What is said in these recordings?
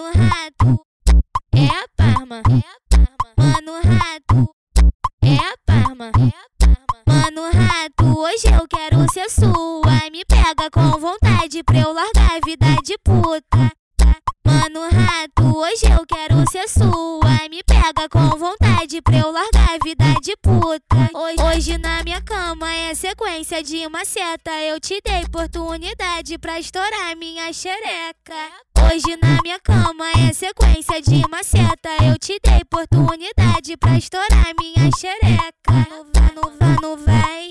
Mano rato, é a Parma. Mano rato, é a Parma. Mano rato, hoje eu quero ser sua. Me pega com vontade pra eu largar a vida de puta. Mano rato, hoje eu quero ser sua. Me pega com vontade pra eu largar a vida de puta. Hoje, hoje na minha cama é sequência de uma seta. Eu te dei oportunidade pra estourar minha xereca. Hoje na minha cama é sequência de uma seta. Eu te dei oportunidade pra estourar minha xereca. No vai, no vai, no vai,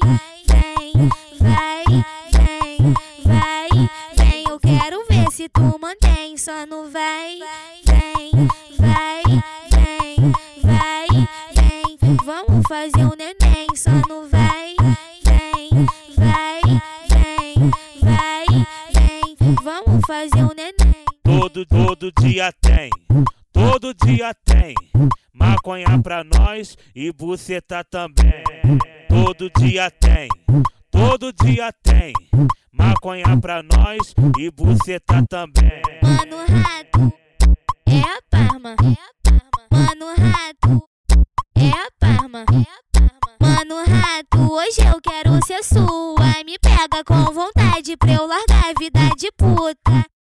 vem, vai, vem, vai, vem. Eu quero ver se tu mantém, só no vai, vem, vai, vem, vai, vem. Vamos fazer um neném, só no vai, vem, vai, vem, vai, vem. Vamos fazer um neném. Todo, todo dia tem, todo dia tem. Maconha pra nós e buceta também. Todo dia tem, todo dia tem. Maconha pra nós e buceta também. Mano rato, é a Parma. Mano rato, é a Parma. Mano rato, hoje eu quero ser sua. Me pega com vontade pra eu largar a vida de puta.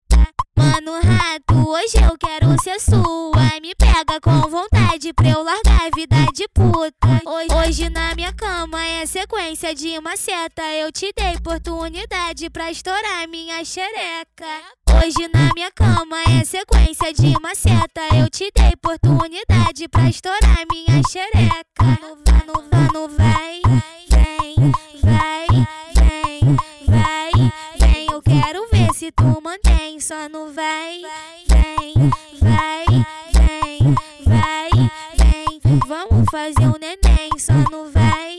Mano rato, hoje eu quero ser sua. Me pega com vontade pra eu largar a vida de puta. Hoje, hoje na minha cama é sequência de uma seta. Eu te dei oportunidade pra estourar minha xereca. Hoje na minha cama é sequência de uma seta. Eu te dei oportunidade pra estourar minha xereca. No vai, no vai, vai, vem, vai, vem, vai, vem. Eu quero ver se tu mantém, só no vem, vai, vem, vai, vem. Vamos fazer um neném, só no vem,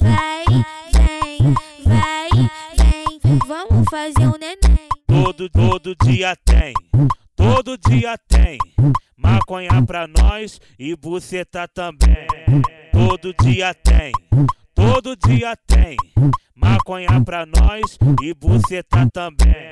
vai, vem, vai, vem. Vamos fazer um neném. Todo, todo dia tem, todo dia tem. Maconha pra nós e buceta também. Todo dia tem, todo dia tem. Maconha pra nós e buceta também.